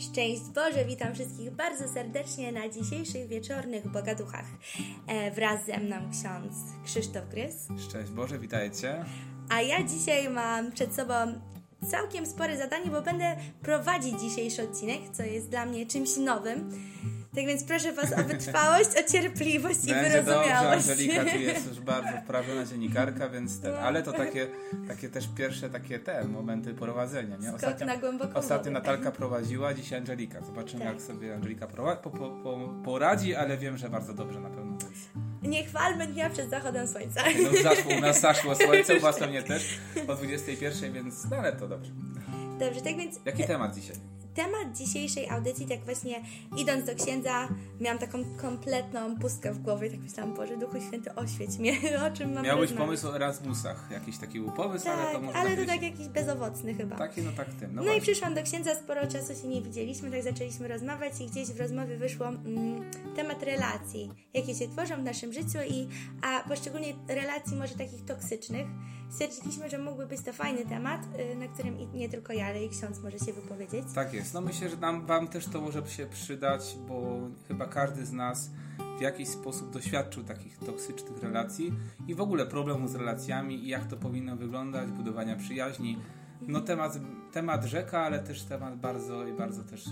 Szczęść Boże, witam wszystkich bardzo serdecznie na dzisiejszych wieczornych Bogaduchach. E, wraz ze mną ksiądz Krzysztof Grys. Szczęść Boże, witajcie. A ja dzisiaj mam przed sobą całkiem spore zadanie, bo będę prowadzić dzisiejszy odcinek, co jest dla mnie czymś nowym. Tak więc proszę Was o wytrwałość, o cierpliwość i Będzie wyrozumiałość. dobrze, Angelika tu jest już bardzo wprawiona dziennikarka, więc ten, ale to takie, takie też pierwsze takie te momenty prowadzenia, nie? Skok na głęboką ostatnio. Natalka prowadziła, dzisiaj Angelika. Zobaczymy Tak. jak sobie Angelika po, po, po, poradzi, ale wiem, że bardzo dobrze na pewno. Nie chwalmy dnia przed zachodem słońca. No, zaszło, u nas zaszło słońce, u was pewnie też o 21, więc no ale to dobrze. Dobrze, tak więc Jaki temat dzisiaj? Temat dzisiejszej audycji, tak właśnie idąc do księdza, miałam taką kompletną pustkę w głowie tak myślałam, Boże, Duchu Święty, oświeć mnie, o czym mam Miał być rozmawiać. pomysł o Erasmusach, jakiś taki był pomysł, ale to Tak, może ale to tak jakiś bezowocny chyba. taki, no tak tym. No, No, i przyszłam do księdza, sporo czasu się nie widzieliśmy, tak zaczęliśmy rozmawiać i gdzieś w rozmowie wyszło mm, temat relacji, jakie się tworzą w naszym życiu i a poszczególnie relacji może takich toksycznych. Stwierdziliśmy, że mógłby być to fajny temat, y, na którym nie tylko ja, ale i ksiądz może się wypowiedzieć. Tak jest. No myślę, że nam, Wam też to może się przydać, bo chyba każdy z nas w jakiś sposób doświadczył takich toksycznych relacji i w ogóle problemu z relacjami i jak to powinno wyglądać, budowania przyjaźni. No temat, temat rzeka, ale też temat bardzo i bardzo też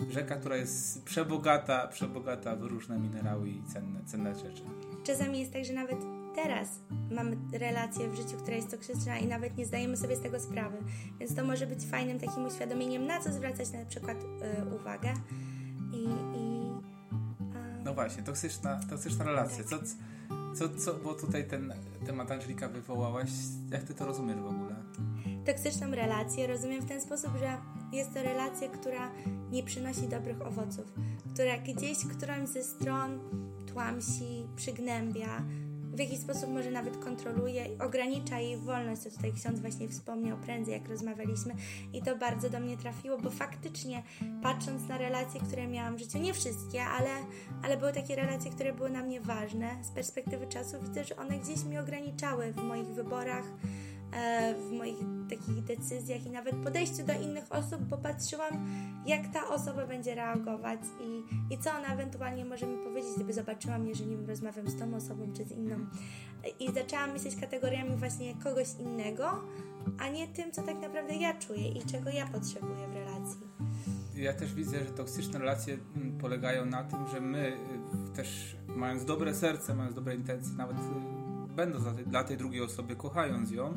yy, rzeka, która jest przebogata, przebogata w różne minerały i cenne, cenne rzeczy. Czasami jest tak, że nawet teraz mamy relację w życiu, która jest toksyczna i nawet nie zdajemy sobie z tego sprawy. Więc to może być fajnym takim uświadomieniem, na co zwracać na przykład y, uwagę. I, i a, No właśnie, toksyczna, toksyczna relacja. Co, co, co, bo tutaj ten temat Angelika wywołałaś. Jak ty to rozumiesz w ogóle? toksyczną relację rozumiem w ten sposób, że jest to relacja, która nie przynosi dobrych owoców, która gdzieś którąś ze stron tłamsi, przygnębia, w jakiś sposób może nawet kontroluje, ogranicza jej wolność, co tutaj ksiądz właśnie wspomniał prędzej, jak rozmawialiśmy i to bardzo do mnie trafiło, bo faktycznie patrząc na relacje, które miałam w życiu, nie wszystkie, ale, ale były takie relacje, które były na mnie ważne, z perspektywy czasu widzę, że one gdzieś mi ograniczały w moich wyborach, w moich takich decyzjach i nawet podejściu do innych osób, bo patrzyłam, jak ta osoba będzie reagować i, i co ona ewentualnie może mi powiedzieć, gdyby zobaczyła mnie, że nie wiem, rozmawiam z tą osobą czy z inną. I zaczęłam myśleć kategoriami właśnie kogoś innego, a nie tym, co tak naprawdę ja czuję i czego ja potrzebuję w relacji. Ja też widzę, że toksyczne relacje mm, polegają na tym, że my y, też mając dobre serce, mając dobre intencje, nawet y, będąc dla tej, dla tej drugiej osoby, kochając ją,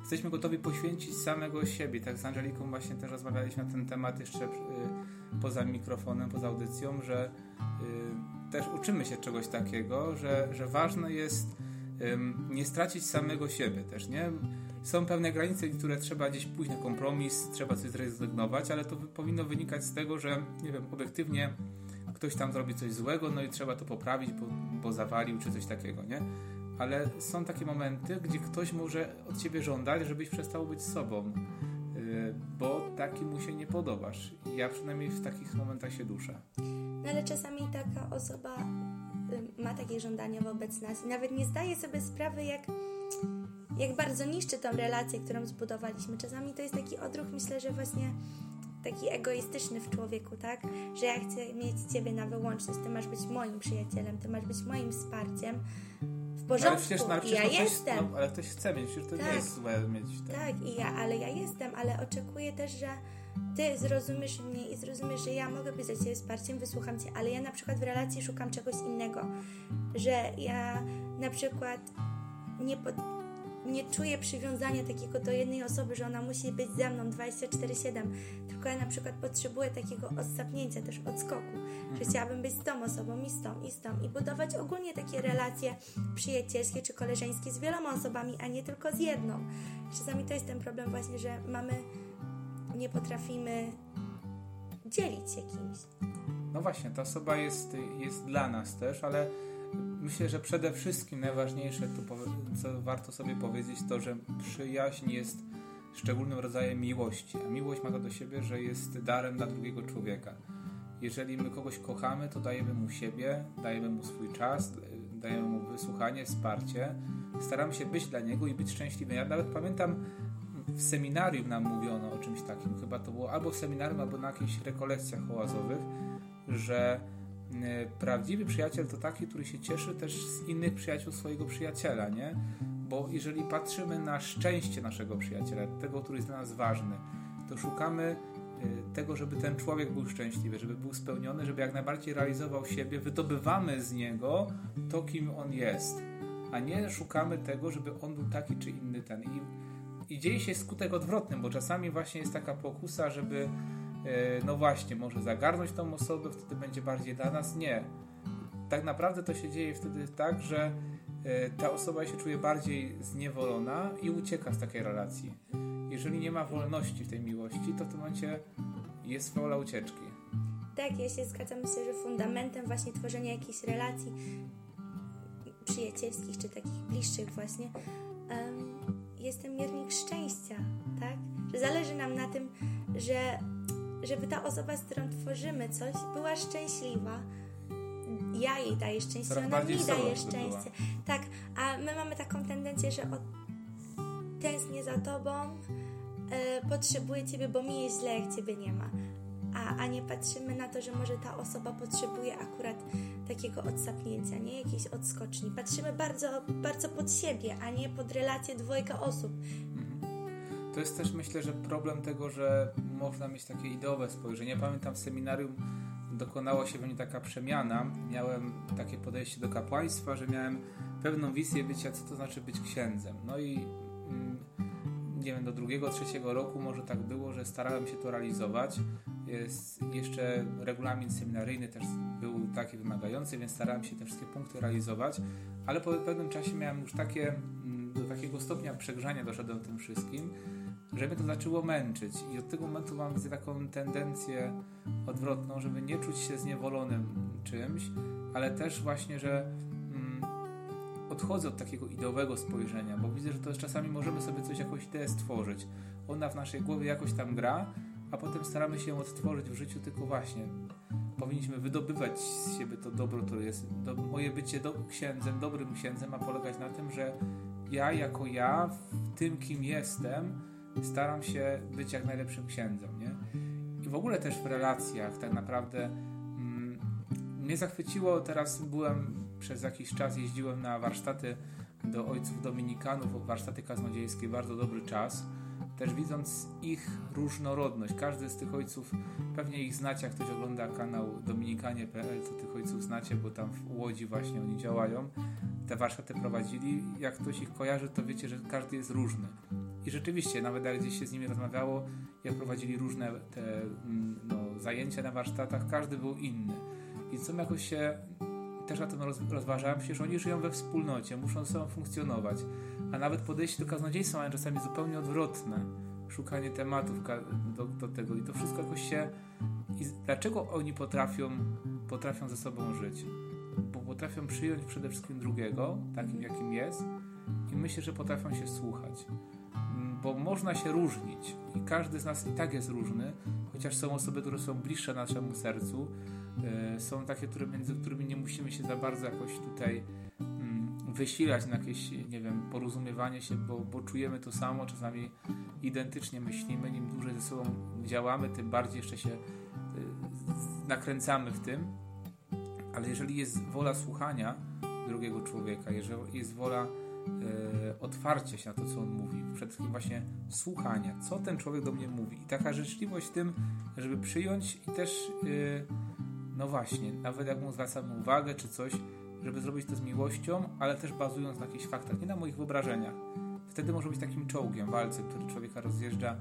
jesteśmy gotowi poświęcić samego siebie. Tak z Angeliką właśnie też rozmawialiśmy na ten temat jeszcze y, poza mikrofonem, poza audycją, że y, też uczymy się czegoś takiego, że, że ważne jest nie stracić samego siebie też, nie? Są pewne granice, które trzeba gdzieś pójść na kompromis, trzeba coś zrezygnować, ale to powinno wynikać z tego, że nie wiem, obiektywnie ktoś tam zrobi coś złego, no i trzeba to poprawić, bo, bo zawalił czy coś takiego, nie? Ale są takie momenty, gdzie ktoś może od ciebie żądać, żebyś przestał być sobą, yy, bo taki mu się nie podobasz. Ja przynajmniej w takich momentach się duszę. No ale czasami taka osoba y, ma takie żądania wobec nas i nawet nie zdaje sobie sprawy, jak, jak bardzo niszczy tą relację, którą zbudowaliśmy. Czasami to jest taki odruch, myślę, że właśnie taki egoistyczny w człowieku, tak? Że ja chcę mieć Ciebie na wyłączność, Ty masz być moim przyjacielem, Ty masz być moim wsparciem. Porządku, ale przecież, no, ale przecież ja no, ktoś, jestem. No, ale ktoś chce mieć, przecież to Tak. nie jest złe mieć ten. Tak, i ja, ale ja jestem, ale oczekuję też, że ty zrozumiesz mnie i zrozumiesz, że ja mogę być dla ciebie wsparciem, wysłucham cię, ale ja na przykład w relacji szukam czegoś innego, że ja na przykład nie, pod, nie czuję przywiązania takiego do jednej osoby, że ona musi być ze mną 24-7, tylko ja na przykład potrzebuję takiego odsapnięcia, też odskoku, że chciałabym być z tą osobą i z tą i z tą i budować ogólnie takie relacje przyjacielskie czy koleżeńskie z wieloma osobami, a nie tylko z jedną. Czasami to jest ten problem właśnie, że mamy, nie potrafimy dzielić się kimś. No właśnie, ta osoba jest, jest dla nas też, ale myślę, że przede wszystkim najważniejsze, powie- co warto sobie powiedzieć, to, że przyjaźń jest szczególnym rodzajem miłości. A miłość ma to do siebie, że jest darem dla drugiego człowieka. Jeżeli my kogoś kochamy, to dajemy mu siebie, dajemy mu swój czas, dajemy mu wysłuchanie, wsparcie. Staramy się być dla niego i być szczęśliwym. Ja nawet pamiętam w seminarium nam mówiono o czymś takim. Chyba to było albo w seminarium, albo na jakichś rekolekcjach oazowych, że prawdziwy przyjaciel to taki, który się cieszy też z innych przyjaciół swojego przyjaciela, nie? Bo jeżeli patrzymy na szczęście naszego przyjaciela, tego, który jest dla nas ważny, to szukamy e, tego, żeby ten człowiek był szczęśliwy, żeby był spełniony, żeby jak najbardziej realizował siebie, wydobywamy z niego to, kim on jest, a nie szukamy tego, żeby on był taki czy inny ten. I, i dzieje się skutek odwrotny, bo czasami właśnie jest taka pokusa, żeby e, no właśnie, może zagarnąć tą osobę, wtedy będzie bardziej dla nas. Nie. Tak naprawdę to się dzieje wtedy tak, że e, ta osoba się czuje bardziej zniewolona i ucieka z takiej relacji. Jeżeli nie ma wolności w tej miłości, to w tym momencie jest wola ucieczki. Tak, ja się zgadzam. Myślę, że fundamentem właśnie tworzenia jakichś relacji przyjacielskich czy takich bliższych właśnie jest ten miernik szczęścia, tak? Że zależy nam na tym, że żeby ta osoba, z którą tworzymy coś, była szczęśliwa. Ja jej daję szczęście, Coraz ona mi daje by szczęście. Tak, a my mamy taką tendencję, że o, tęsknię za tobą, e, potrzebuję ciebie, bo mi jest źle, jak ciebie nie ma. A, a nie patrzymy na to, że może ta osoba potrzebuje akurat takiego odsapnięcia, nie jakiejś odskoczni. Patrzymy bardzo, bardzo pod siebie, a nie pod relację dwojga osób. To jest też myślę, że problem tego, że można mieć takie ideowe spojrzenie. Pamiętam w seminarium dokonała się we mnie taka przemiana. Miałem takie podejście do kapłaństwa, że miałem pewną wizję bycia, co to znaczy być księdzem. No i mm, nie wiem, do drugiego, trzeciego roku może tak było, że starałem się to realizować. Jest jeszcze regulamin seminaryjny też był taki wymagający, więc starałem się te wszystkie punkty realizować, ale po pewnym czasie miałem już takie, mm, do takiego stopnia przegrzania doszedłem tym wszystkim, że mnie to zaczęło męczyć i od tego momentu mam taką tendencję odwrotną, żeby nie czuć się zniewolonym czymś, ale też właśnie, że mm, odchodzę od takiego ideowego spojrzenia, bo widzę, że to czasami możemy sobie coś, jakąś ideę stworzyć. Ona w naszej głowie jakoś tam gra, a potem staramy się ją odtworzyć w życiu, tylko właśnie powinniśmy wydobywać z siebie to dobro, które jest. Do, moje bycie do, księdzem, dobrym księdzem ma polegać na tym, że ja jako ja, w tym kim jestem, staram się być jak najlepszym księdzem, nie? I w ogóle też w relacjach tak naprawdę mm, mnie zachwyciło, teraz byłem przez jakiś czas, jeździłem na warsztaty do ojców dominikanów, warsztaty kaznodziejskie, bardzo dobry czas też widząc ich różnorodność. Każdy z tych ojców, pewnie ich znacie, jak ktoś ogląda kanał dominikanie.pl, to tych ojców znacie, bo tam w Łodzi właśnie oni działają. Te warsztaty prowadzili. Jak ktoś ich kojarzy, to wiecie, że każdy jest różny. I rzeczywiście, nawet jak gdzieś się z nimi rozmawiało, jak prowadzili różne te mm, no, zajęcia na warsztatach, każdy był inny. I co jakoś się też o tym rozważałem, przecież oni żyją we wspólnocie, muszą sobą funkcjonować. A nawet podejście do kaznodziejstwa mają czasami zupełnie odwrotne. Szukanie tematów do, do tego i to wszystko jakoś się... I dlaczego oni potrafią, potrafią ze sobą żyć? Bo potrafią przyjąć przede wszystkim drugiego, takim jakim jest i myślę, że potrafią się słuchać. Bo można się różnić. I każdy z nas i tak jest różny, chociaż są osoby, które są bliższe naszemu sercu, E, są takie, które, między którymi nie musimy się za bardzo jakoś tutaj mm, wysilać na jakieś, nie wiem, porozumiewanie się, bo, bo czujemy to samo, czasami identycznie myślimy, im dłużej ze sobą działamy, tym bardziej jeszcze się e, nakręcamy w tym, ale jeżeli jest wola słuchania drugiego człowieka, jeżeli jest wola e, otwarcia się na to, co on mówi, przede wszystkim właśnie słuchania, co ten człowiek do mnie mówi i taka życzliwość w tym, żeby przyjąć i też no właśnie, nawet jak mu zwracamy uwagę czy coś, żeby zrobić to z miłością, ale też bazując na jakichś faktach, nie na moich wyobrażeniach. Wtedy może być takim czołgiem, walcem, który człowieka rozjeżdża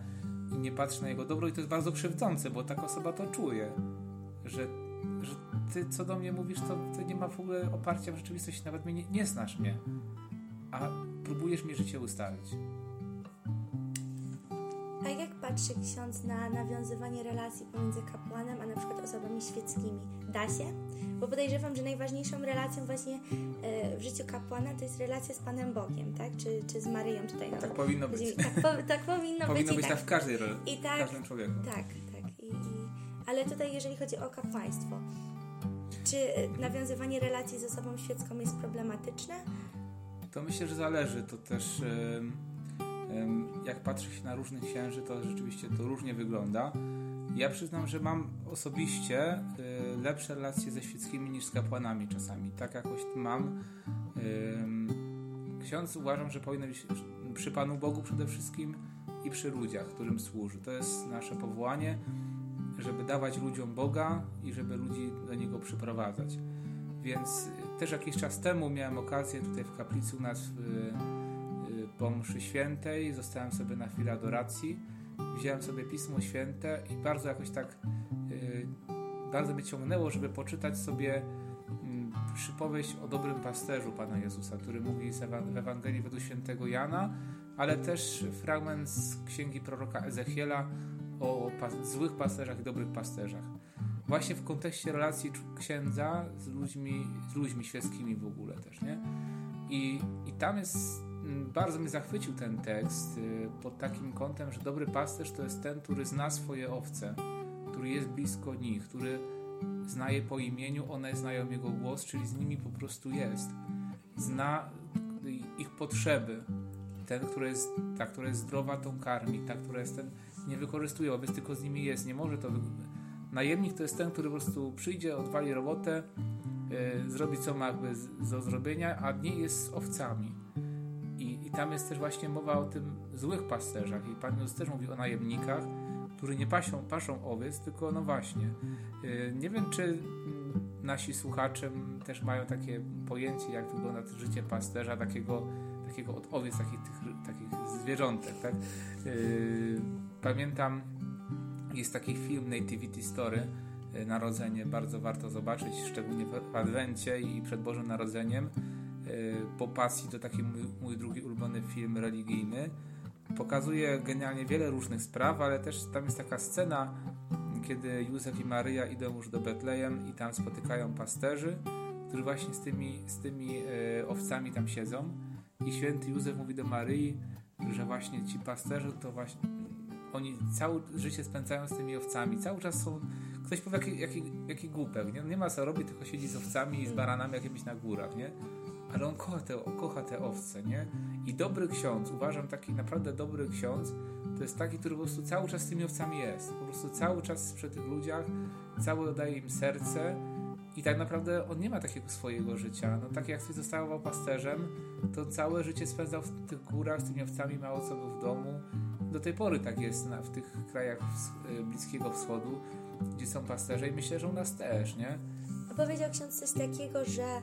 i nie patrzy na jego dobro i to jest bardzo krzywdzące, bo taka osoba to czuje, że, że ty co do mnie mówisz, to, to nie ma w ogóle oparcia w rzeczywistości, nawet mnie nie, nie znasz mnie, a próbujesz mi życie ustalić. A jak patrzy ksiądz na nawiązywanie relacji pomiędzy kapłanem a na przykład osobami świeckimi? Da się? Bo podejrzewam, że najważniejszą relacją właśnie e, w życiu kapłana to jest relacja z Panem Bogiem, tak? Czy, czy z Maryją tutaj. Tak powinno być. Tak, po, tak powinno, powinno być. być tak w każdej relacji, tak, w każdym człowieku. Tak, tak. I, i, ale tutaj jeżeli chodzi o kapłaństwo, czy e, nawiązywanie relacji z osobą świecką jest problematyczne? To myślę, że zależy. To też... Jak patrzy się na różnych księży, to rzeczywiście to różnie wygląda. Ja przyznam, że mam osobiście y, lepsze relacje ze świeckimi niż z kapłanami czasami. Tak jakoś mam. Ksiądz uważam, że powinien być przy Panu Bogu przede wszystkim i przy ludziach, którym służy. To jest nasze powołanie, żeby dawać ludziom Boga i żeby ludzi do Niego przyprowadzać. Więc też jakiś czas temu miałem okazję tutaj w kaplicy u nas w, y, po mszy świętej, zostałem sobie na chwilę adoracji, wziąłem sobie Pismo Święte i bardzo jakoś tak y, bardzo mnie ciągnęło, żeby poczytać sobie mm, przypowieść o dobrym pasterzu Pana Jezusa, który mówi w Ewangelii według świętego Jana, ale też fragment z księgi proroka Ezechiela o złych pasterzach i dobrych pasterzach. Właśnie w kontekście relacji księdza z ludźmi, z ludźmi świeckimi w ogóle też, nie? I, i tam jest, mm, bardzo mnie zachwycił ten tekst y, pod takim kątem, że dobry pasterz to jest ten, który zna swoje owce, który jest blisko nich, który zna je po imieniu, one znają jego głos, czyli z nimi po prostu jest. Zna ich potrzeby. Ten, który jest, ta, która jest zdrowa, tą karmi, ta, która jest ten, nie wykorzystuje, wobec tylko z nimi jest, nie może to Najemnik to jest ten, który po prostu przyjdzie, odwali robotę, yy, zrobi co ma jakby do zrobienia, a nie jest z owcami. I, I tam jest też właśnie mowa o tym złych pasterzach. I Pan Jezus też mówi o najemnikach, którzy nie pasią, paszą owiec, tylko no właśnie. Yy, nie wiem, czy nasi słuchacze też mają takie pojęcie, jak wygląda życie pasterza, takiego, takiego od owiec, takich, tych, takich zwierzątek. Tak? Yy, pamiętam jest taki film Nativity Story, e, Narodzenie, bardzo warto zobaczyć, szczególnie w Adwencie i przed Bożym Narodzeniem. E, po pasji to taki mój, mój drugi ulubiony film religijny. Pokazuje genialnie wiele różnych spraw, ale też tam jest taka scena, kiedy Józef i Maryja idą już do Betlejem i tam spotykają pasterzy, którzy właśnie z tymi, z tymi e, owcami tam siedzą. I święty Józef mówi do Maryi, że właśnie ci pasterze to właśnie oni całe życie spędzają z tymi owcami, cały czas są. Ktoś powie, jaki, jaki, jaki głupek, nie? nie ma co robić, tylko siedzi z owcami i z baranami jakimiś na górach, nie? Ale on kocha te, kocha te owce, nie? I dobry ksiądz, uważam taki naprawdę dobry ksiądz, to jest taki, który po prostu cały czas z tymi owcami jest. Po prostu cały czas przy tych ludziach, cały daje im serce i tak naprawdę on nie ma takiego swojego życia. No tak jak ktoś zostawał pasterzem, to całe życie spędzał w tych górach z tymi owcami, mało co był w domu do tej pory tak jest na, w tych krajach y, Bliskiego Wschodu, gdzie są pasterze i myślę, że u nas też, nie? Powiedział ksiądz coś takiego, że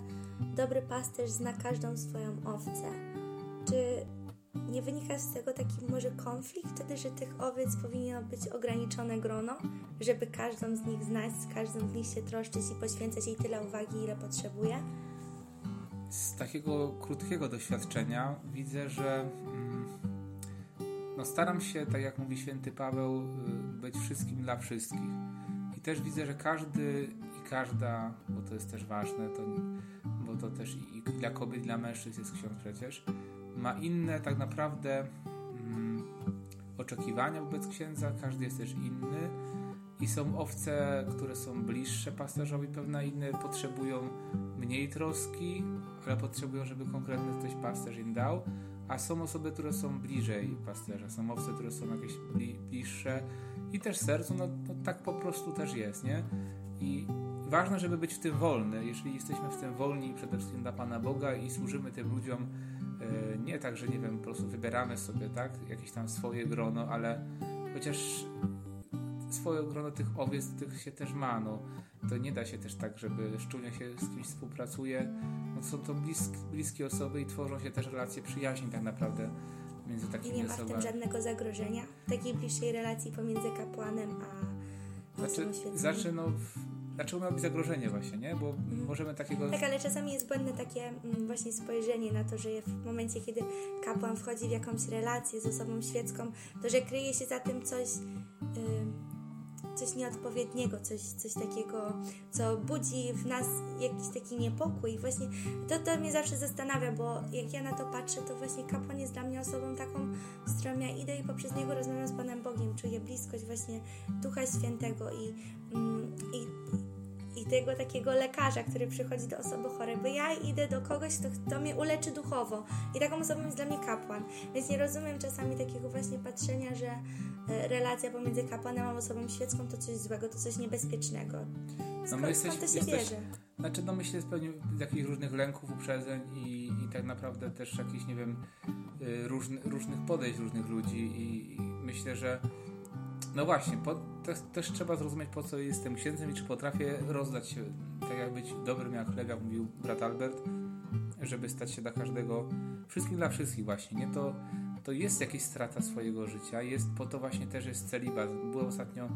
dobry pasterz zna każdą swoją owcę. Czy nie wynika z tego taki może konflikt wtedy, że tych owiec powinno być ograniczone grono, żeby każdą z nich znać, z każdą z nich się troszczyć i poświęcać jej tyle uwagi, ile potrzebuje? Z takiego krótkiego doświadczenia widzę, że mm, no staram się, tak jak mówi święty Paweł, y, być wszystkim dla wszystkich. I też widzę, że każdy i każda, bo to jest też ważne, to, bo to też i, dla kobiet, i dla mężczyzn jest ksiądz przecież, ma inne tak naprawdę mm, oczekiwania wobec księdza, każdy jest też inny i są owce, które są bliższe pasterzowi, pewne inne potrzebują mniej troski, ale potrzebują, żeby konkretny ktoś pasterz im dał, a są osoby, które są bliżej pasterza, są owce, które są jakieś bliższe i też sercu, no, no tak po prostu też jest, nie? I ważne, żeby być w tym wolny. Jeżeli jesteśmy w tym wolni przede wszystkim dla Pana Boga i służymy tym ludziom, e, nie tak, że nie wiem, po prostu wybieramy sobie, tak, jakieś tam swoje grono, ale chociaż swoje grono tych owiec, tych się też ma, no to nie da się też tak, żeby szczulnie się z kimś współpracuje. No są to blisk, bliskie osoby i tworzą się też relacje przyjaźni tak naprawdę między takimi osobami. I nie ma osobami. w tym żadnego zagrożenia? Takiej bliższej relacji pomiędzy kapłanem a znaczy, osobą Znaczy, no, Dlaczego miało być zagrożenie właśnie, nie? Bo mm. możemy takiego... Tak, ale czasami jest błędne takie mm, właśnie spojrzenie na to, że w momencie, kiedy kapłan wchodzi w jakąś relację z osobą świecką, to że kryje się za tym coś... Yy, coś nieodpowiedniego, coś, coś takiego, co budzi w nas jakiś taki niepokój. I właśnie to, to mnie zawsze zastanawia, bo jak ja na to patrzę, to właśnie kapłan jest dla mnie osobą taką, z którą ja idę i poprzez niego rozmawiam z Panem Bogiem, czuję bliskość właśnie Ducha Świętego i, mm, i i tego takiego lekarza, który przychodzi do osoby chorej, bo ja idę do kogoś, kto, kto mnie uleczy duchowo i taką osobą jest dla mnie kapłan, więc nie rozumiem czasami takiego właśnie patrzenia, że e, relacja pomiędzy kapłanem a osobą świecką to coś złego, to coś niebezpiecznego. Skąd, no my jesteś, skąd to się jesteś, bierze? Znaczy, no myślę pewnie z jakichś różnych lęków, uprzedzeń i, i tak naprawdę też jakichś, nie wiem, y, różny, różnych podejść różnych ludzi i, i myślę, że no właśnie, po, też, też, trzeba zrozumieć, po co jestem księdzem i czy potrafię rozdać się, tak jak być dobrym jak jak mówił brat Albert, żeby stać się dla każdego, wszystkich dla wszystkich właśnie, nie? To, to jest jakaś strata swojego życia, jest, po to właśnie też jest celibat. Było ostatnio,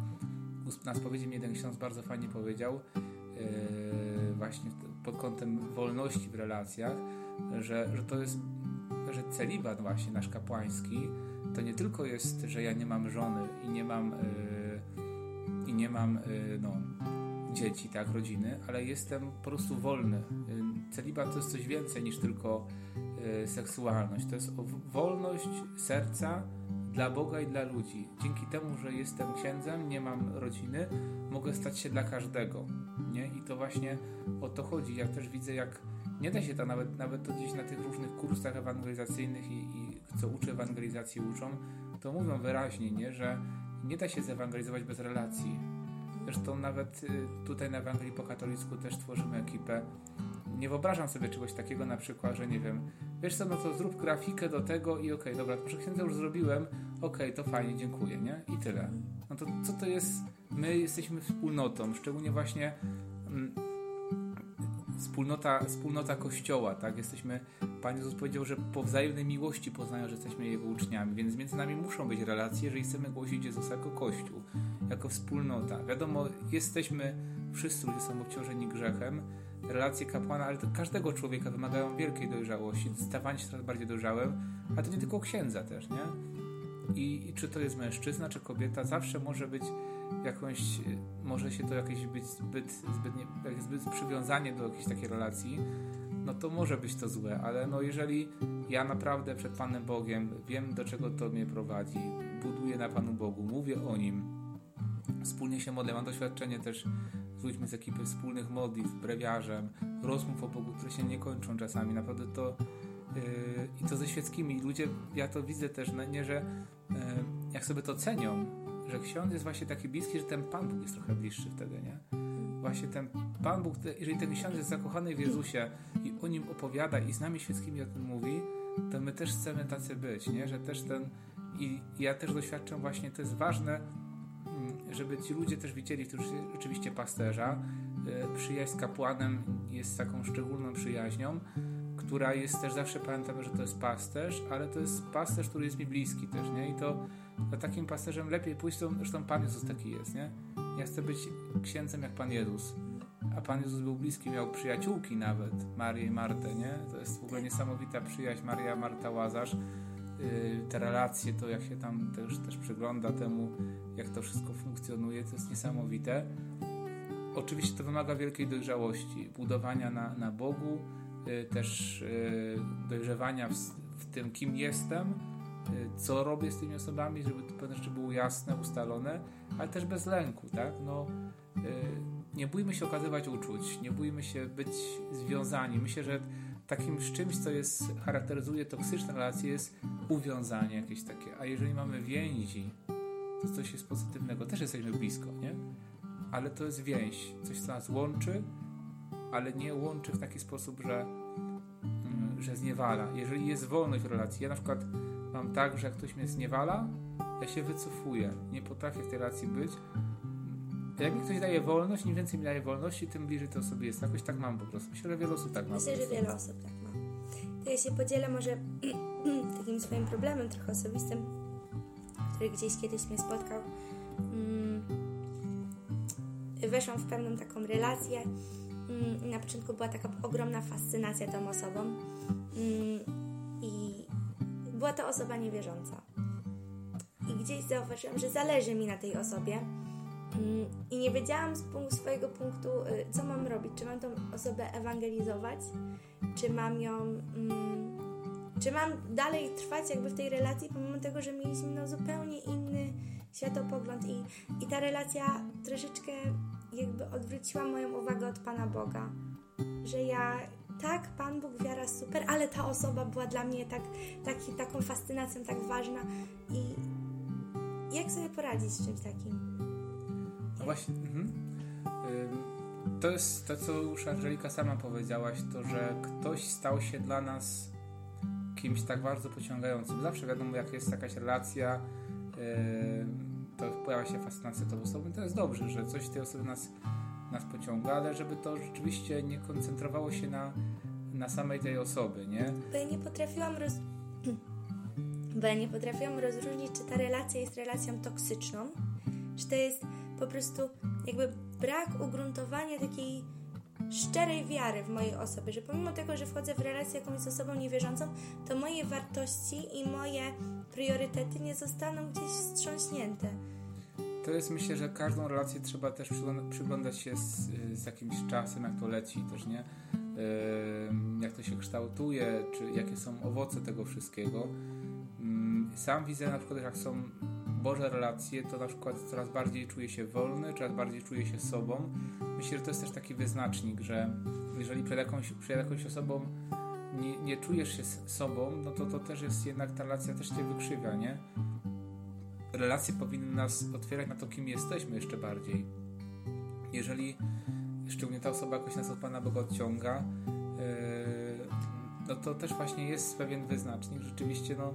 na spowiedzi mi jeden ksiądz bardzo fajnie powiedział, yy, właśnie pod kątem wolności w relacjach, że, że to jest, że celibat właśnie nasz kapłański, to nie tylko jest, że ja nie mam żony i nie mam yy, i nie mam yy, no, dzieci, tak, rodziny, ale jestem po prostu wolny. Yy, celibat to jest coś więcej niż tylko yy, seksualność. To jest wolność serca dla Boga i dla ludzi. Dzięki temu, że jestem księdzem, nie mam rodziny, mogę stać się dla każdego. Nie? I to właśnie o to chodzi. Ja też widzę, jak nie da się to nawet, nawet to gdzieś na tych różnych kursach ewangelizacyjnych i co uczy ewangelizacji uczą, to mówią wyraźnie, nie, że nie da się zewangelizować bez relacji. Zresztą nawet y, tutaj na Ewangelii po katolicku też tworzymy ekipę. Nie wyobrażam sobie czegoś takiego na przykład, że nie wiem, wiesz co, no to zrób grafikę do tego i okej, okay, dobra, proszę księdza już zrobiłem, okej, okay, to fajnie, dziękuję, nie? I tyle. No to co to jest? My jesteśmy wspólnotą, szczególnie właśnie mm, wspólnota, wspólnota Kościoła, tak? Jesteśmy, Pan Jezus powiedział, że po wzajemnej miłości poznają, że jesteśmy Jego uczniami, więc między nami muszą być relacje, jeżeli chcemy głosić Jezusa jako Kościół, jako wspólnota. Wiadomo, jesteśmy, wszyscy ludzie są obciążeni grzechem, relacje kapłana, ale każdego człowieka wymagają wielkiej dojrzałości, stawania się coraz bardziej dojrzałym, ale to nie tylko księdza też, nie? I, I czy to jest mężczyzna, czy kobieta, zawsze może być jakąś, może się to jakieś być zbyt, zbyt, zbyt przywiązanie do jakiejś takiej relacji, no to może być to złe, ale no jeżeli ja naprawdę przed Panem Bogiem wiem, do czego to mnie prowadzi, buduję na Panu Bogu, mówię o Nim, wspólnie się modlę, mam doświadczenie też z ludźmi z ekipy wspólnych modlitw, brewiarzem, rozmów o Bogu, które się nie kończą czasami, naprawdę to yy, i to ze świeckimi. Ludzie, ja to widzę też, no nie, że jak sobie to cenią, że ksiądz jest właśnie taki bliski, że ten Pan Bóg jest trochę bliższy wtedy, nie? Właśnie ten Pan Bóg, jeżeli ten ksiądz jest zakochany w Jezusie i o nim opowiada i z nami świeckimi o tym mówi, to my też chcemy tacy być, nie? Że też ten i ja też doświadczam właśnie, to jest ważne, mm, żeby ci ludzie też widzieli w rzeczywiście pasterza. E, przyjaźń z kapłanem jest taką szczególną przyjaźnią, która jest też zawsze, pamiętamy, że to jest pasterz, ale to jest pasterz, który jest mi bliski też, nie? I to za takim pasterzem lepiej pójść, to zresztą Pan Jezus taki jest, nie? Ja chcę być księdzem jak Pan Jezus. A Pan Jezus był bliski, miał przyjaciółki nawet, Marię i Martę, nie? To jest w ogóle niesamowita przyjaźń, Maria, Marta, Łazarz. Yy, te relacje, to jak się tam też, też przygląda temu, jak to wszystko funkcjonuje, to jest niesamowite. Oczywiście to wymaga wielkiej dojrzałości, budowania na, na Bogu, też yy, dojrzewania w, w tym, kim jestem, Y, co robię z tymi osobami, żeby to pewne rzeczy było jasne, ustalone, ale też bez lęku, tak? No, y, nie bójmy się okazywać uczuć, nie bójmy się być związani. Myślę, że takim czymś, co jest, charakteryzuje toksyczne relacje, jest uwiązanie jakieś takie. A jeżeli mamy więzi, to coś jest pozytywnego. Też jesteśmy blisko, nie? Ale to jest więź, coś, co nas łączy, ale nie łączy w taki sposób, że, mm, że zniewala. Jeżeli jest wolność w relacji, ja na przykład mam tak, że jak ktoś mnie zniewala, ja się wycofuję. Nie potrafię w tej relacji być. Jak mi ktoś daje wolność, im więcej mi daje wolności, tym bliżej to sobie jest. Jakoś tak mam po prostu. Myślę, że wiele osób tak ma. Myślę, że wiele osób tak ma. To ja się podzielę może takim swoim problemem trochę osobistym, który gdzieś kiedyś mnie spotkał. Mm, weszłam w pewną taką relację. Mm, na początku była taka ogromna fascynacja tą osobą. Mm, była to osoba niewierząca. I gdzieś zauważyłam, że zależy mi na tej osobie. Mm, I nie wiedziałam z swojego punktu, y, co mam robić. Czy mam tą osobę ewangelizować, czy mam ją. Czy mam dalej trwać jakby w tej relacji, pomimo tego, że mieliśmy no, zupełnie inny światopogląd i, i ta relacja troszeczkę jakby odwróciła moją uwagę od Pana Boga. Że ja, tak, Pan Bóg, wiara super, ale ta osoba była dla mnie tak, taki, taką fascynacją tak ważna. I jak sobie poradzić z czymś takim? No właśnie, mhm. to jest to, co już Angelika sama powiedziałaś, to, że ktoś stał się dla nas kimś tak bardzo pociągającym. Zawsze wiadomo, jak jest jakaś relacja, to pojawia się fascynacja tą osobą. To jest dobrze, że coś tej osoby nas, nas pociąga, ale żeby to rzeczywiście nie koncentrowało się na, na samej tej osoby, nie? Bo ja nie potrafiłam roz... Bo ja nie potrafiłam rozróżnić, czy ta relacja jest relacją toksyczną, czy to jest po prostu jakby brak ugruntowania takiej szczerej wiary w mojej osobie, że pomimo tego, że wchodzę w relację jakąś z osobą niewierzącą, to moje wartości i moje priorytety nie zostaną gdzieś wstrząśnięte. To jest myślę, że każdą relację trzeba też przyglądać się z, z jakimś czasem, jak to leci też, nie? Jak to się kształtuje, czy jakie są owoce tego wszystkiego. Yy, sam widzę na przykład, jak są Boże relacje, to na przykład coraz bardziej czuję się wolny, coraz bardziej czuję się sobą. Myślę, że to jest też taki wyznacznik, że jeżeli przed jakąś, przed jakąś osobą nie, nie czujesz się sobą, no to to też jest jednak ta relacja też cię wykrzywia, nie? Relacje powinny nas otwierać na to, kim jesteśmy jeszcze bardziej. Jeżeli szczególnie ta osoba jakoś nas od Pana Boga odciąga, yy, no to też właśnie jest pewien wyznacznik. Rzeczywiście, no,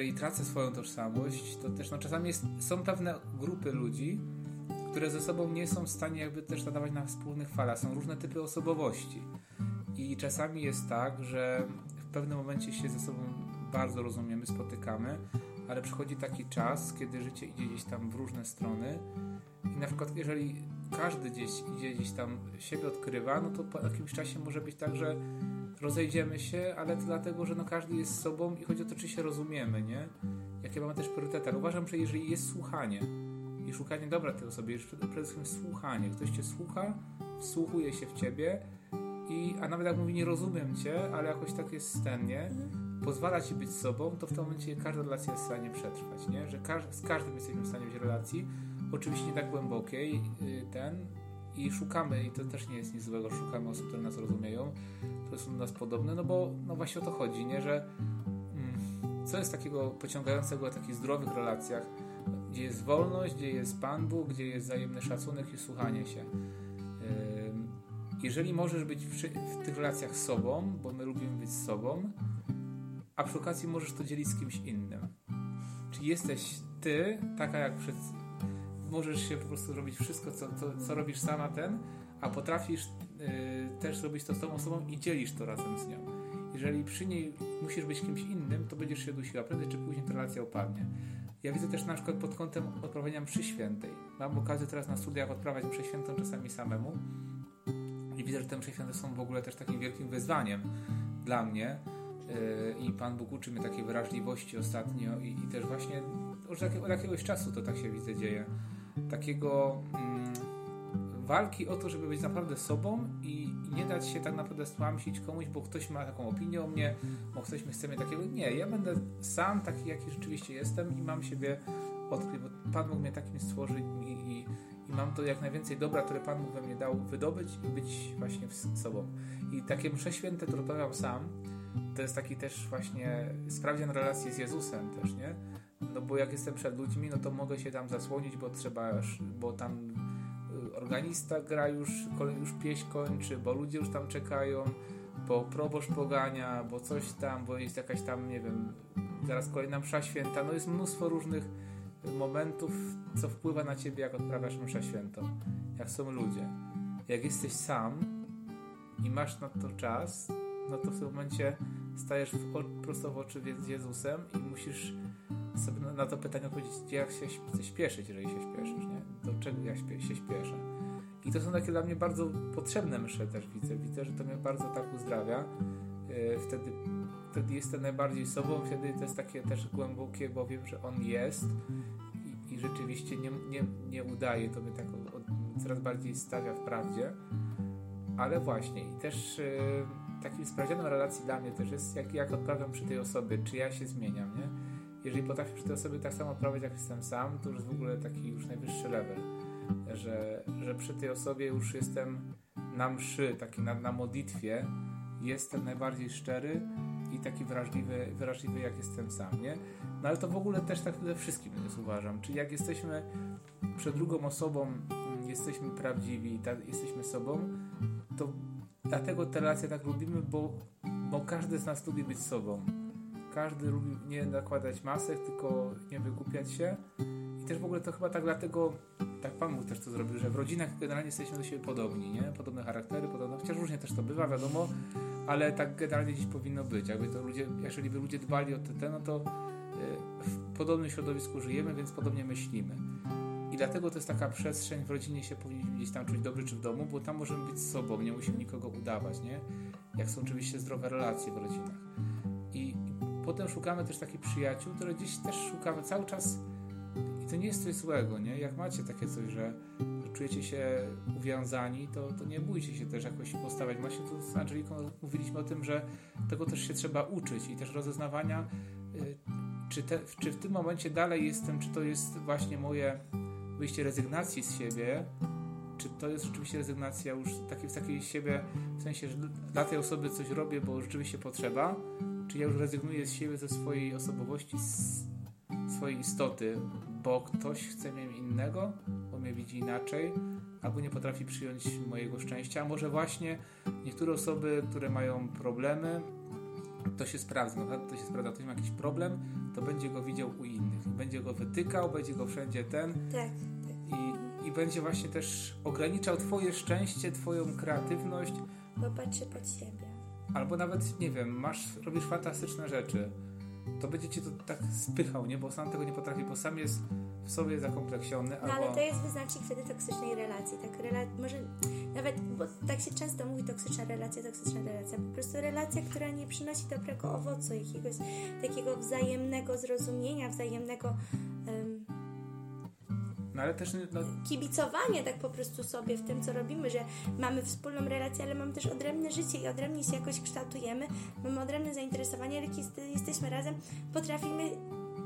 jeżeli tracę swoją tożsamość, to też no, czasami jest, są pewne grupy ludzi, które ze sobą nie są w stanie jakby też nadawać na wspólnych falach. Są różne typy osobowości. I czasami jest tak, że w pewnym momencie się ze sobą bardzo rozumiemy, spotykamy, ale przychodzi taki czas, kiedy życie idzie gdzieś tam w różne strony i na przykład jeżeli każdy gdzieś idzie gdzieś tam siebie odkrywa, no to po jakimś czasie może być tak, że rozejdziemy się, ale to dlatego, że no każdy jest sobą i chodzi o to, czy się rozumiemy, nie? Jakie mamy też priorytety. Ale uważam, że jeżeli jest słuchanie i szukanie dobra tej osoby, jest przede wszystkim słuchanie. Ktoś cię słucha, wsłuchuje się w ciebie i, a nawet jak mówi, nie rozumiem cię, ale jakoś tak jest ten, nie? Mhm. Pozwala ci być sobą, to w tym momencie każda relacja jest w stanie przetrwać, nie? Że każ z każdym jesteśmy w stanie być relacji, oczywiście nie tak głębokiej, yy, ten, i szukamy, i to też nie jest nic złego, szukamy osób, które nas rozumieją, które są do nas podobne, no bo no właśnie o to chodzi, nie? Że mm, co jest takiego pociągającego w takich zdrowych relacjach, gdzie jest wolność, gdzie jest Pan Bóg, gdzie jest wzajemny szacunek i słuchanie się. Jeżeli możesz być w, w tych relacjach sobą, bo my lubimy być sobą, a przy okazji możesz to dzielić z kimś innym. Czyli jesteś ty, taka jak przed, możesz się po prostu robić wszystko, co, co, co robisz sama ten, a potrafisz yy, też zrobić to z tą osobą i dzielisz to razem z nią. Jeżeli przy niej musisz być kimś innym, to będziesz się dusiła. Prędzej czy później ta relacja opadnie. Ja widzę też na przykład pod kątem odprawiania mszy świętej. Mam okazję teraz na studiach odprawiać mszę świętą czasami samemu i widzę, że te msze święte są w ogóle też takim wielkim wyzwaniem dla mnie yy, i Pan Bóg uczy mnie takiej wrażliwości ostatnio i, i też właśnie od jakiegoś czasu to tak się widzę dzieje takiego mm, walki o to, żeby być naprawdę sobą i, nie dać się tak naprawdę stłamsić komuś, bo ktoś ma taką opinię o mnie, bo ktoś mi chce mnie takiego. Nie, ja będę sam taki, jaki rzeczywiście jestem i mam siebie odkryć, bo Pan Bóg mnie takim stworzył i, i, i mam to jak najwięcej dobra, które Pan Bóg we mnie dał, wydobyć i być właśnie sobą. I takie msze święte, które sam, to jest taki też właśnie sprawdzian relacji z Jezusem też, nie? No bo jak jestem przed ludźmi, no to mogę się tam zasłonić, bo trzeba, bo tam y, organista gra już, już pieśń kończy, bo ludzie już tam czekają, bo proboszcz pogania, bo coś tam, bo jest jakaś tam, nie wiem, zaraz kolejna msza święta. No jest mnóstwo różnych momentów, co wpływa na ciebie, jak odprawiasz mszę świętą. Jak są ludzie. Jak jesteś sam i masz na to czas, no to w tym momencie stajesz w, prosto w oczy z Jezusem i musisz na, to pytanie odpowiedzieć, jak się chce śpieszyć, jeżeli się śpieszysz, nie? Do czego ja się śpieszę. I to są takie dla mnie bardzo potrzebne msze też widzę. Widzę, że to mnie bardzo tak uzdrawia. Yy, wtedy, wtedy jestem najbardziej sobą, wtedy to jest takie też głębokie, bo wiem, że On jest i, i rzeczywiście nie, nie, nie udaje, to mnie tak od, coraz bardziej stawia w prawdzie. Ale właśnie i też yy, takim sprawdzianem relacji dla mnie też jest, jak, jak odprawiam przy tej osobie, czy ja się zmieniam, nie? Jeżeli potrafię przy tej osobie tak samo odprawiać, jak jestem sam, to już jest w ogóle taki już najwyższy level. że, że przy tej osobie już jestem na mszy, taki na, na modlitwie, jestem najbardziej szczery i taki wrażliwy, wrażliwy jak jestem sam, nie? No ale to w ogóle też tak ze wszystkim jest, uważam. Czyli jak jesteśmy przed drugą osobą, mm, jesteśmy prawdziwi, tak, jesteśmy sobą, to dlatego te relacje tak lubimy, bo, bo każdy z nas lubi być sobą. Każdy lubi nie nakładać masek, tylko nie wygłupiać się. I też w ogóle to chyba tak dlatego, tak Pan Bóg też to zrobił, że w rodzinach generalnie jesteśmy do siebie podobni, nie? Podobne charaktery, podobne, chociaż różnie też to bywa, wiadomo, ale tak generalnie dziś powinno być. Jakby to ludzie, jeżeli by ludzie dbali o te, no to y, w podobnym środowisku żyjemy, więc podobnie myślimy. I dlatego to jest taka przestrzeń, w rodzinie się powinniśmy gdzieś tam czuć dobry czy w domu, bo tam możemy być sobą, nie musimy nikogo udawać, nie? Jak są oczywiście zdrowe relacje w rodzinach. Potem szukamy też takich przyjaciół, które gdzieś też szukamy cały czas i to nie jest coś złego, nie? Jak macie takie coś, że czujecie się uwiązani, to, to nie bójcie się też jakoś postawiać. Właśnie tu z Angeliką mówiliśmy o tym, że tego też się trzeba uczyć i też rozeznawania, y, czy, te, czy w tym momencie dalej jestem, czy to jest właśnie moje wyjście rezygnacji z siebie, czy to jest rzeczywiście rezygnacja już taki, z takiej siebie, w sensie, że dla tej osoby coś robię, bo rzeczywiście potrzeba, czy ja już rezygnuję z siebie, ze swojej osobowości, z swojej istoty, bo ktoś chce mnie innego, bo mnie widzi inaczej, albo nie potrafi przyjąć mojego szczęścia. A może właśnie niektóre osoby, które mają problemy, to się sprawdza, to się sprawdza, ktoś ma jakiś problem, to będzie go widział u innych, będzie go wytykał, będzie go wszędzie ten. Tak. I, I będzie właśnie też ograniczał Twoje szczęście, Twoją kreatywność. Bo patrzy pod siebie. Albo nawet, nie wiem, masz, robisz fantastyczne rzeczy to będzie cię to tak spychał, nie? Bo sam tego nie potrafi, bo sam jest w sobie zakompleksiony. No albo... ale to jest wyznacznik wtedy toksycznej relacji. Tak, rela może nawet, bo tak się często mówi toksyczna relacja, toksyczna relacja. Po prostu relacja, która nie przynosi dobrego owocu, jakiegoś takiego wzajemnego zrozumienia, wzajemnego no ale też no... kibicowanie tak po prostu sobie w tym, co robimy, że mamy wspólną relację, ale mamy też odrębne życie i odrębnie się jakoś kształtujemy, mamy odrębne zainteresowania, ale jak jesteśmy razem, potrafimy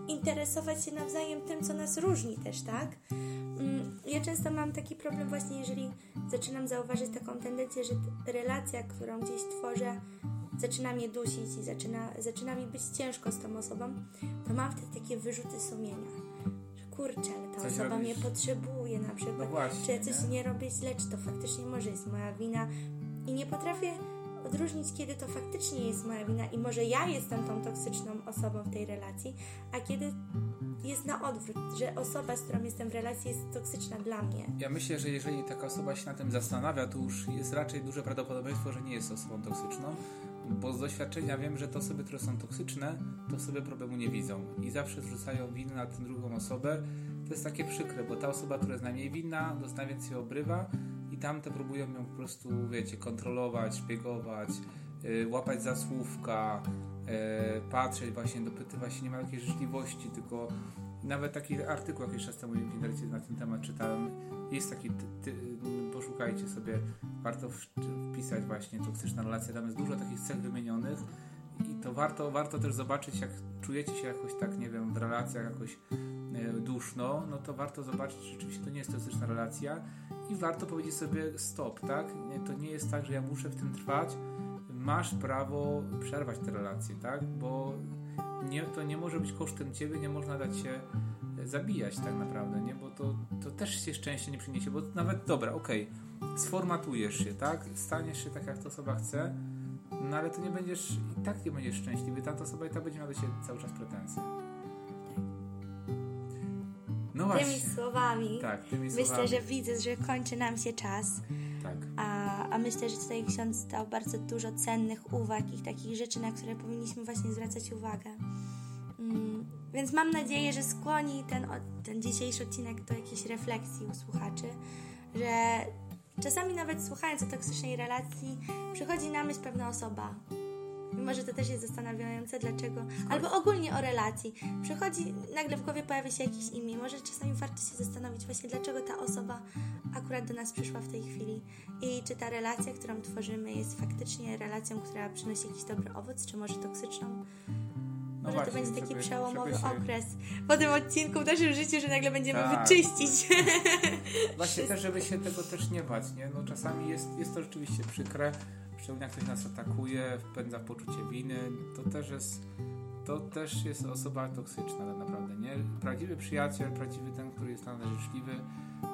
interesować się nawzajem tym, co nas różni też, tak? Mm, ja często mam taki problem właśnie, jeżeli zaczynam zauważyć taką tendencję, że relacja, którą gdzieś tworzę, zaczyna mnie dusić i zaczyna, zaczyna mi być ciężko z tą osobą, to mam wtedy takie wyrzuty sumienia kurczę, ale ta coś osoba robisz... mnie potrzebuje na przykład, no właśnie, czy ja coś nie? nie robię źle, czy to faktycznie może jest moja wina i nie potrafię odróżnić, kiedy to faktycznie jest moja wina i może ja jestem tą toksyczną osobą w tej relacji, a kiedy jest na odwrót, że osoba, z którą jestem w relacji jest toksyczna dla mnie. Ja myślę, że jeżeli taka osoba się na tym zastanawia, to już jest raczej duże prawdopodobieństwo, że nie jest osobą toksyczną, bo z doświadczenia wiem, że te osoby, które są toksyczne, to sobie problemu nie widzą i zawsze zrzucają winę na tę drugą osobę. To jest takie przykre, bo ta osoba, która jest najmniej winna, dostaje więcej obrywa i tamte próbują ją po prostu, wiecie, kontrolować, szpiegować, yy, łapać za słówka, yy, patrzeć właśnie, dopytywać się, nie ma takiej życzliwości, tylko nawet taki artykuł jakiś czas temu w internecie na ten temat czytałem. Jest taki, ty, ty, poszukajcie sobie, warto wpisać właśnie toksyczna relacja, tam jest dużo takich cech wymienionych i to warto, warto też zobaczyć, jak czujecie się jakoś tak, nie wiem, w relacjach jakoś e, duszno, no to warto zobaczyć, czy rzeczywiście to nie jest toksyczna relacja i warto powiedzieć sobie stop, tak? To nie jest tak, że ja muszę w tym trwać, masz prawo przerwać te relacje, tak? Bo nie, to nie może być kosztem ciebie, nie można dać się zabijać tak naprawdę, nie? Bo to, to też się szczęście nie przyniesie, bo nawet, dobra, okej, okay, sformatujesz się, tak? Staniesz się tak, jak ta osoba chce, no ale to nie będziesz, i tak nie będziesz szczęśliwy, ta osoba i tak będzie miała do siebie cały czas pretensje. No właśnie. Tymi słowami. Tak, tymi myślę, słowami. że widzę, że kończy nam się czas. Tak. A, a myślę, że tutaj ksiądz dał bardzo dużo cennych uwag i takich rzeczy, na które powinniśmy właśnie zwracać uwagę. Więc mam nadzieję, że skłoni ten, ten dzisiejszy odcinek do jakiejś refleksji u słuchaczy, że czasami nawet słuchając o toksycznej relacji, przychodzi na myśl pewna osoba. Może to też jest zastanawiające, dlaczego. Albo ogólnie o relacji. Przychodzi, nagle w głowie pojawia się jakieś imię. Może czasami warto się zastanowić właśnie, dlaczego ta osoba akurat do nas przyszła w tej chwili. I czy ta relacja, którą tworzymy, jest faktycznie relacją, która przynosi jakiś dobry owoc, czy może toksyczną. Może właśnie, to będzie taki przełomowy się- okres po tym odcinku w naszym życiu, że nagle będziemy Tak. wyczyścić. Właśnie też, żeby się tego też nie bać, nie? No czasami jest, jest to rzeczywiście przykre, szczególnie jak ktoś nas atakuje, wpędza w poczucie winy, to też jest to też jest osoba toksyczna tak naprawdę, nie? Prawdziwy przyjaciel, prawdziwy ten, który jest nas życzliwy,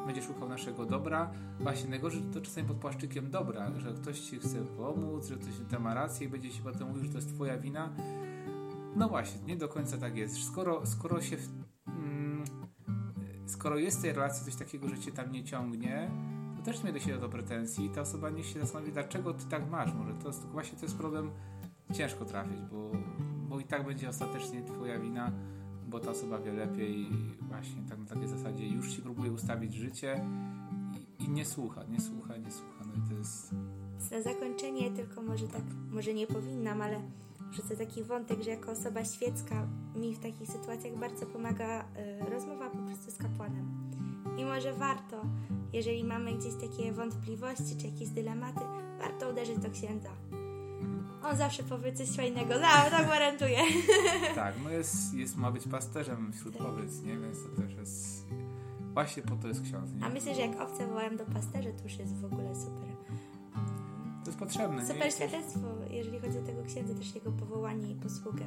będzie szukał naszego dobra. Właśnie najgorzej to czasami pod płaszczykiem dobra, że ktoś ci chce pomóc, że ktoś ma rację i będzie ci potem mówił, że to jest twoja wina. No właśnie, nie do końca tak jest. Skoro, skoro się w, mm, skoro jest w tej relacji coś takiego, że cię tam nie ciągnie, to też nie do siebie do pretensji i ta osoba niech się zastanowi, dlaczego ty tak masz. Może to jest, właśnie to jest problem ciężko trafić, bo, bo i tak będzie ostatecznie twoja wina, bo ta osoba wie lepiej właśnie tak na takiej zasadzie już ci próbuje ustawić życie i, i nie słucha, nie słucha, nie słucha. No i to jest... Na zakończenie tylko może tak, może nie powinnam, ale rzucę taki wątek, że jako osoba świecka mi w takich sytuacjach bardzo pomaga y, rozmowa po prostu z kapłanem. I może warto, jeżeli mamy gdzieś takie wątpliwości czy jakieś dylematy, warto uderzyć do księdza. On zawsze powie coś fajnego, no, to gwarantuję. Tak, no jest, jest ma być pasterzem wśród owiec, nie? Więc to też jest... Właśnie po to jest ksiądz, nie? A myślę, że jak owce wołają do pasterzy, to już jest w ogóle super. To jest potrzebne, nie? Super świadectwo, jeżeli chodzi o tego księdza, też jego powołanie i posługę.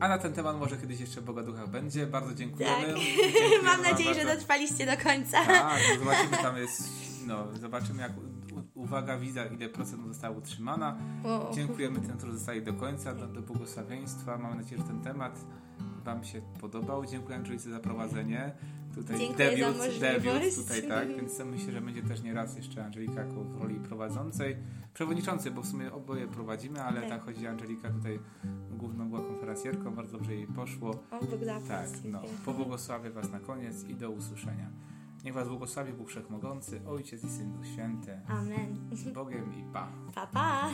A na ten temat może kiedyś jeszcze Boga Ducha będzie. Bardzo dziękujemy. Tak. Dziękujemy Mam nadzieję, że bardzo. dotrwaliście do końca. Tak, no zobaczymy, tam jest, no, zobaczymy jak, uwaga, wiza, ile procent została utrzymana. O. Dziękujemy tym, którzy zostali do końca, do, do błogosławieństwa. Mam nadzieję, że ten temat Wam się podobał. Dziękuję Angelice za prowadzenie. Tutaj Dziękuję debiut, debiut tutaj, tak, więc myślę, że będzie też nie raz jeszcze Angelika w roli prowadzącej, przewodniczącej, bo w sumie oboje prowadzimy, ale Tak. tak, chodzi Angelika tutaj główną była konferencjerką, bardzo dobrze jej poszło. O, Bóg zapłać. Tak, no, pobłogosławię Was na koniec i do usłyszenia. Niech Was błogosławi Bóg Wszechmogący, Ojciec i Syn Duch Święty, Amen. z Bogiem i Pa. Pa, pa.